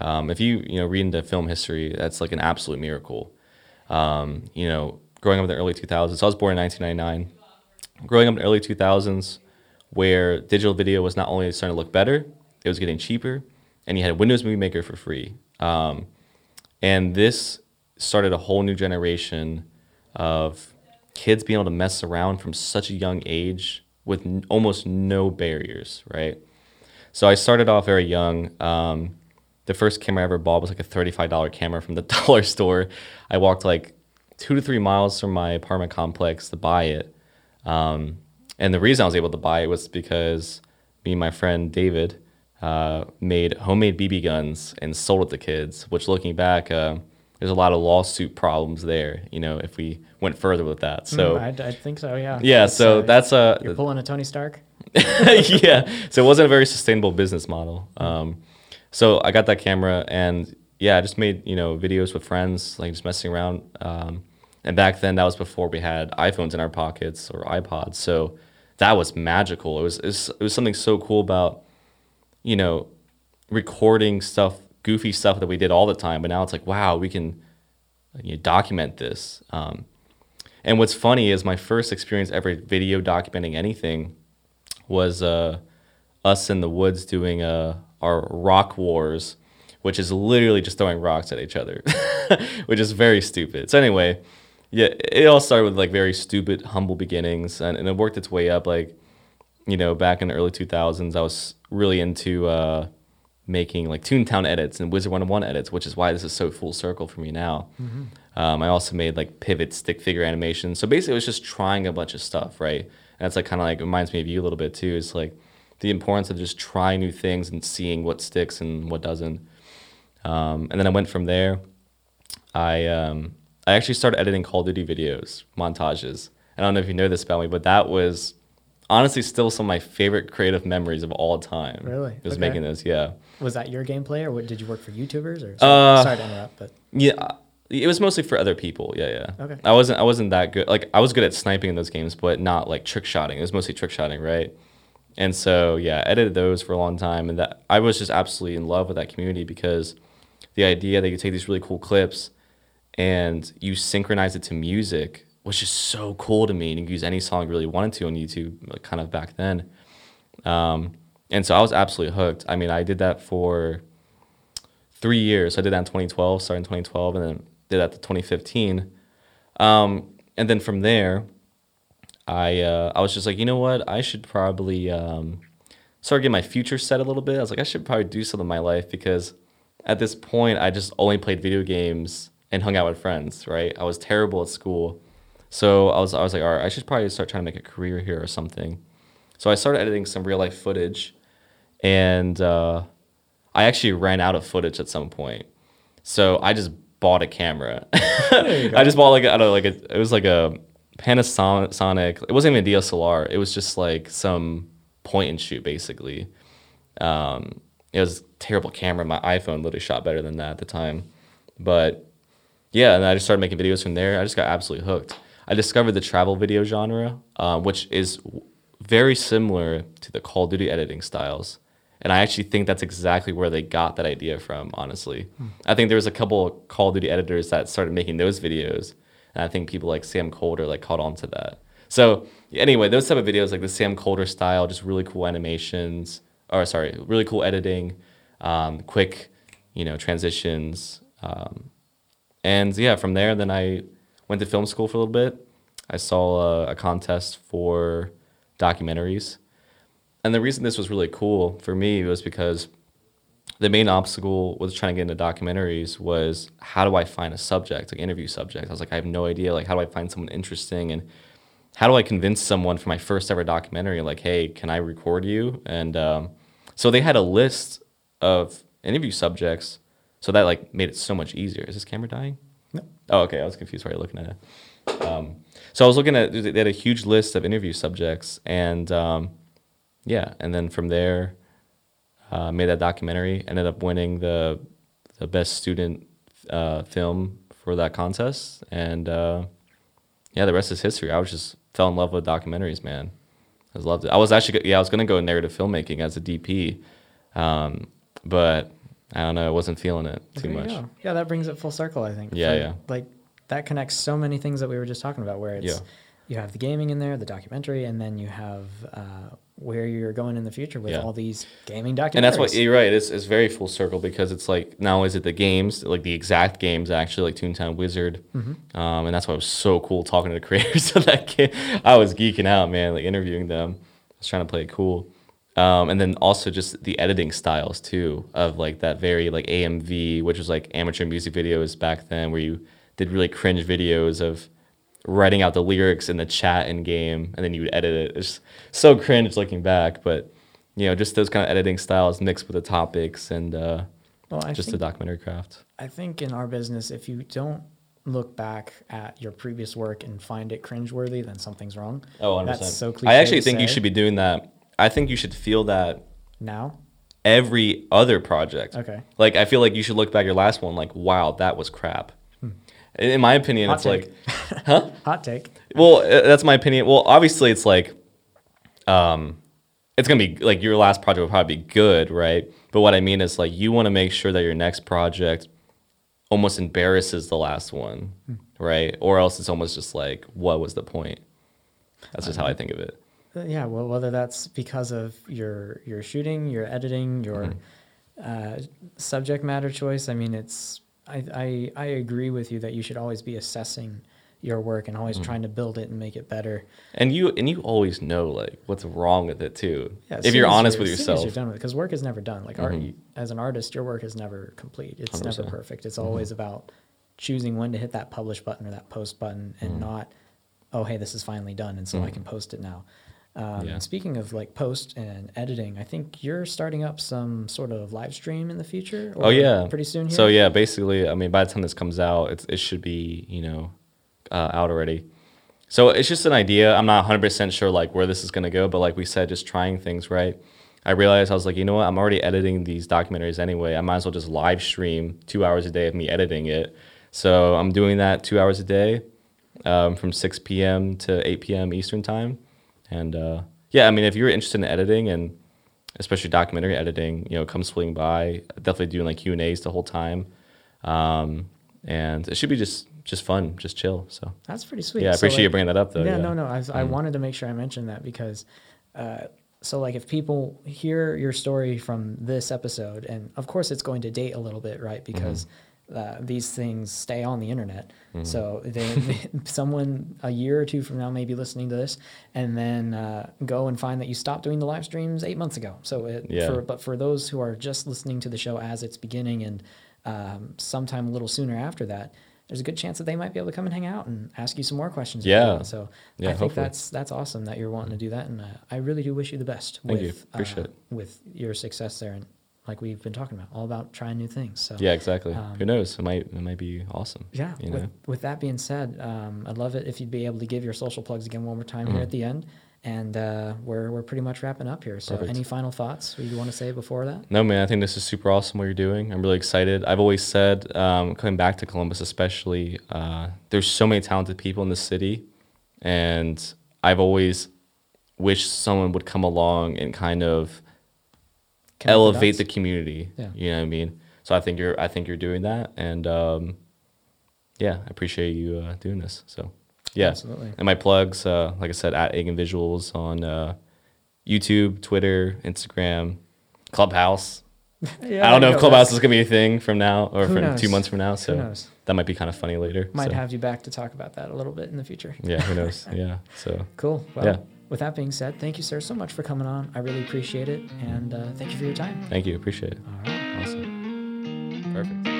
um, if you you know read into film history, that's like an absolute miracle. Um, you know, growing up in the early 2000s, I was born in 1999. Growing up in the early 2000s, where digital video was not only starting to look better, it was getting cheaper, and you had Windows Movie Maker for free. Um, and this started a whole new generation of kids being able to mess around from such a young age with n- almost no barriers, right? So I started off very young. Um, the first camera I ever bought was like a $35 camera from the [laughs] dollar store. I walked like two to three miles from my apartment complex to buy it. Um, and the reason I was able to buy it was because me and my friend David uh, made homemade BB guns and sold it to kids. Which, looking back, uh, there's a lot of lawsuit problems there. You know, if we went further with that. So Mm, I, I think so. Yeah. yeah, so uh, that's a you're pulling a Tony Stark. [laughs] yeah. So it wasn't a very sustainable business model. Um, so I got that camera and yeah, I just made, you know, videos with friends, like just messing around. Um, and back then that was before we had iPhones in our pockets or iPods. So that was magical. It was, it was, it was something so cool about, you know, recording stuff, goofy stuff that we did all the time. But now it's like, wow, we can you know, document this. Um, and what's funny is my first experience ever video documenting anything was uh, us in the woods doing uh, our rock wars, which is literally just throwing rocks at each other, [laughs] which is very stupid. So anyway, yeah, it all started with like very stupid, humble beginnings, and, and it worked its way up. Like, you know, back in the early 2000s, I was really into uh, making like Toontown edits and Wizard 101 edits, which is why this is so full circle for me now. Um, I also made like pivot stick figure animations. So basically, it was just trying a bunch of stuff, right? And that's like kind of like reminds me of you a little bit too. It's like the importance of just trying new things and seeing what sticks and what doesn't. Um, and then I went from there. I um, I actually started editing Call of Duty videos, montages. I don't know if you know this about me, but that was honestly still some of my favorite creative memories of all time. Really? Was Okay. making those, yeah. Was that your gameplay, or what, did you work for YouTubers? Or Uh, sorry to interrupt, but Yeah, it was mostly for other people. Yeah, yeah. Okay. I wasn't. I wasn't that good. Like I was good at sniping in those games, but not like trick shotting. It was mostly trick shotting, right? And so yeah, I edited those for a long time, and that I was just absolutely in love with that community because the idea that you take these really cool clips and you synchronize it to music was just so cool to me. And you could use any song you really wanted to on YouTube, like kind of back then. Um, and so I was absolutely hooked. I mean, I did that for three years. So I did that in 2012, started in 2012, and then did that to 2015. Um, and then from there, I uh, I was just like, you know what, I should probably um, start getting my future set a little bit. I was like, I should probably do something in my life because at this point, I just only played video games and hung out with friends. Right? I was terrible at school, so I was I was like, all right, I should probably start trying to make a career here or something. So I started editing some real life footage, and uh, I actually ran out of footage at some point. So I just bought a camera. [laughs] I just bought like I don't know, like a, it was like a Panasonic. It wasn't even a DSLR. It was just like some point and shoot basically. Um, it was a terrible camera. My iPhone literally shot better than that at the time. But yeah, and I just started making videos from there. I just got absolutely hooked. I discovered the travel video genre, um, which is very similar to the Call of Duty editing styles. And I actually think that's exactly where they got that idea from, honestly. Hmm. I think there was a couple Call of Duty editors that started making those videos. And I think people like Sam Kolder like caught on to that. So anyway, those type of videos like the Sam Kolder style, just really cool animations, or sorry, really cool editing, um, quick, you know, transitions. Um, and yeah, from there, then I went to film school for a little bit. I saw a, a contest for documentaries. And the reason this was really cool for me was because the main obstacle with trying to get into documentaries was how do I find a subject, like interview subject? I was like, I have no idea. Like, how do I find someone interesting? And how do I convince someone for my first ever documentary, like, hey, can I record you? And um, so they had a list of interview subjects. So that like made it so much easier. Is this camera dying? No. Oh, okay. I was confused while you're looking at it. Um, so I was looking at they had a huge list of interview subjects, and um, yeah, and then from there, uh, made that documentary. Ended up winning the the best student uh, film for that contest, and uh, yeah, the rest is history. I was just fell in love with documentaries, man. I just loved it. I was actually yeah, I was gonna go narrative filmmaking as a DP, um, but I don't know, I wasn't feeling it too much. Go. Yeah, that brings it full circle. I think. Yeah, For, yeah. Like that connects so many things that we were just talking about, where it's. Yeah you have the gaming in there, the documentary, and then you have uh, where you're going in the future with yeah. all these gaming documentaries. And that's what you're right. It's, it's very full circle because it's like now is it the games, like the exact games actually, like Toontown Wizard, mm-hmm. um, and that's why it was so cool talking to the [laughs] creators of that game. I was geeking out, man, like interviewing them. I was trying to play it cool. Um, and then also just the editing styles too of like that very like AMV, which was like amateur music videos back then, where you did really cringe videos of writing out the lyrics in the chat in game, and then you would edit it. It's so cringe looking back, but you know, just those kind of editing styles mixed with the topics and uh, well, just think, the documentary craft. I think in our business, if you don't look back at your previous work and find it cringeworthy, then something's wrong. Oh, 100%. That's so cliche. I actually think say. you should be doing that. I think you should feel that now. Every other project. Okay. Like I feel like you should look back your last one like, wow, that was crap. In my opinion, Hot it's take. like, [laughs] huh? Hot take. Well, uh, that's my opinion. Well, obviously, it's like, um, it's gonna be like your last project will probably be good, right? But what I mean is like you want to make sure that your next project almost embarrasses the last one, hmm. right? Or else it's almost just like, what was the point? That's just how I think of it. Uh, yeah, well, whether that's because of your your shooting, your editing, your mm-hmm. uh, subject matter choice. I mean, it's I, I, I agree with you that you should always be assessing your work and always mm. trying to build it and make it better. And you and you always know like what's wrong with it too. Yeah, if you're honest you're, with yourself. you're done with it, because work is never done. Like mm-hmm. art, as an artist, your work is never complete. It's 100%. never perfect. It's mm-hmm. always about choosing when to hit that publish button or that post button, and mm. not, oh hey, this is finally done, and so I mm. can post it now. Um, yeah. Speaking of like post and editing, I think you're starting up some sort of live stream in the future. oh yeah, pretty soon. Here? So yeah, basically, I mean, by the time this comes out, it it should be you know uh, out already. So it's just an idea. I'm not 100 percent sure like where this is gonna go, but like we said, just trying things right. I realized I was like, you know what? I'm already editing these documentaries anyway. I might as well just live stream two hours a day of me editing it. So I'm doing that two hours a day, um, from 6 p.m. to 8 p.m. Eastern time and uh, yeah, I mean, if you're interested in editing and especially documentary editing, you know, come swing by. Definitely doing like Q and A's the whole time, um, and it should be just just fun, just chill. So that's pretty sweet. Yeah, I appreciate like, you bringing that up though. Yeah, yeah. no, no, I, mm. I wanted to make sure I mentioned that because. Uh, so like if people hear your story from this episode and of course it's going to date a little bit right because mm-hmm uh, these things stay on the internet. Mm-hmm. So they, [laughs] someone a year or two from now may be listening to this, and then uh, go and find that you stopped doing the live streams eight months ago. So it, Yeah. for, but for those who are just listening to the show as it's beginning and um, sometime a little sooner after that. There's a good chance that they might be able to come and hang out and ask you some more questions. Yeah. So Yeah, I think hopefully. that's that's awesome that you're wanting to do that, and uh, I really do wish you the best. Thank you. with, Appreciate uh, it. with your success there, and like we've been talking about, all about trying new things. So Yeah, exactly. Um, Who knows? It might it might be awesome. yeah. You with, know? with that being said, um, I'd love it if you'd be able to give your social plugs again one more time Mm-hmm. here at the end. And uh, we're we're pretty much wrapping up here. So Perfect. any final thoughts you want to say before that? No, man, I think this is super awesome what you're doing. I'm really excited. I've always said, um, coming back to Columbus, especially, uh, there's so many talented people in the city, and I've always wished someone would come along and kind of elevate the community. Yeah. You know what I mean? So I think you're I think you're doing that, and um, yeah, I appreciate you uh, doing this. So yeah, Absolutely. and my plugs, uh, like I said, at Egan Visuals on uh, YouTube, Twitter, Instagram, Clubhouse. [laughs] Yeah, I don't know if. Clubhouse is gonna be a thing from now or Who from knows? two months from now. So that might be kind of funny later. Might so, have you back to talk about that a little bit in the future. Yeah, who knows? [laughs] yeah. So Cool. Well, Yeah. With that being said, thank you, sir, so much for coming on. I really appreciate it, and uh, thank you for your time. thank you. Appreciate it. All right. Awesome. Perfect.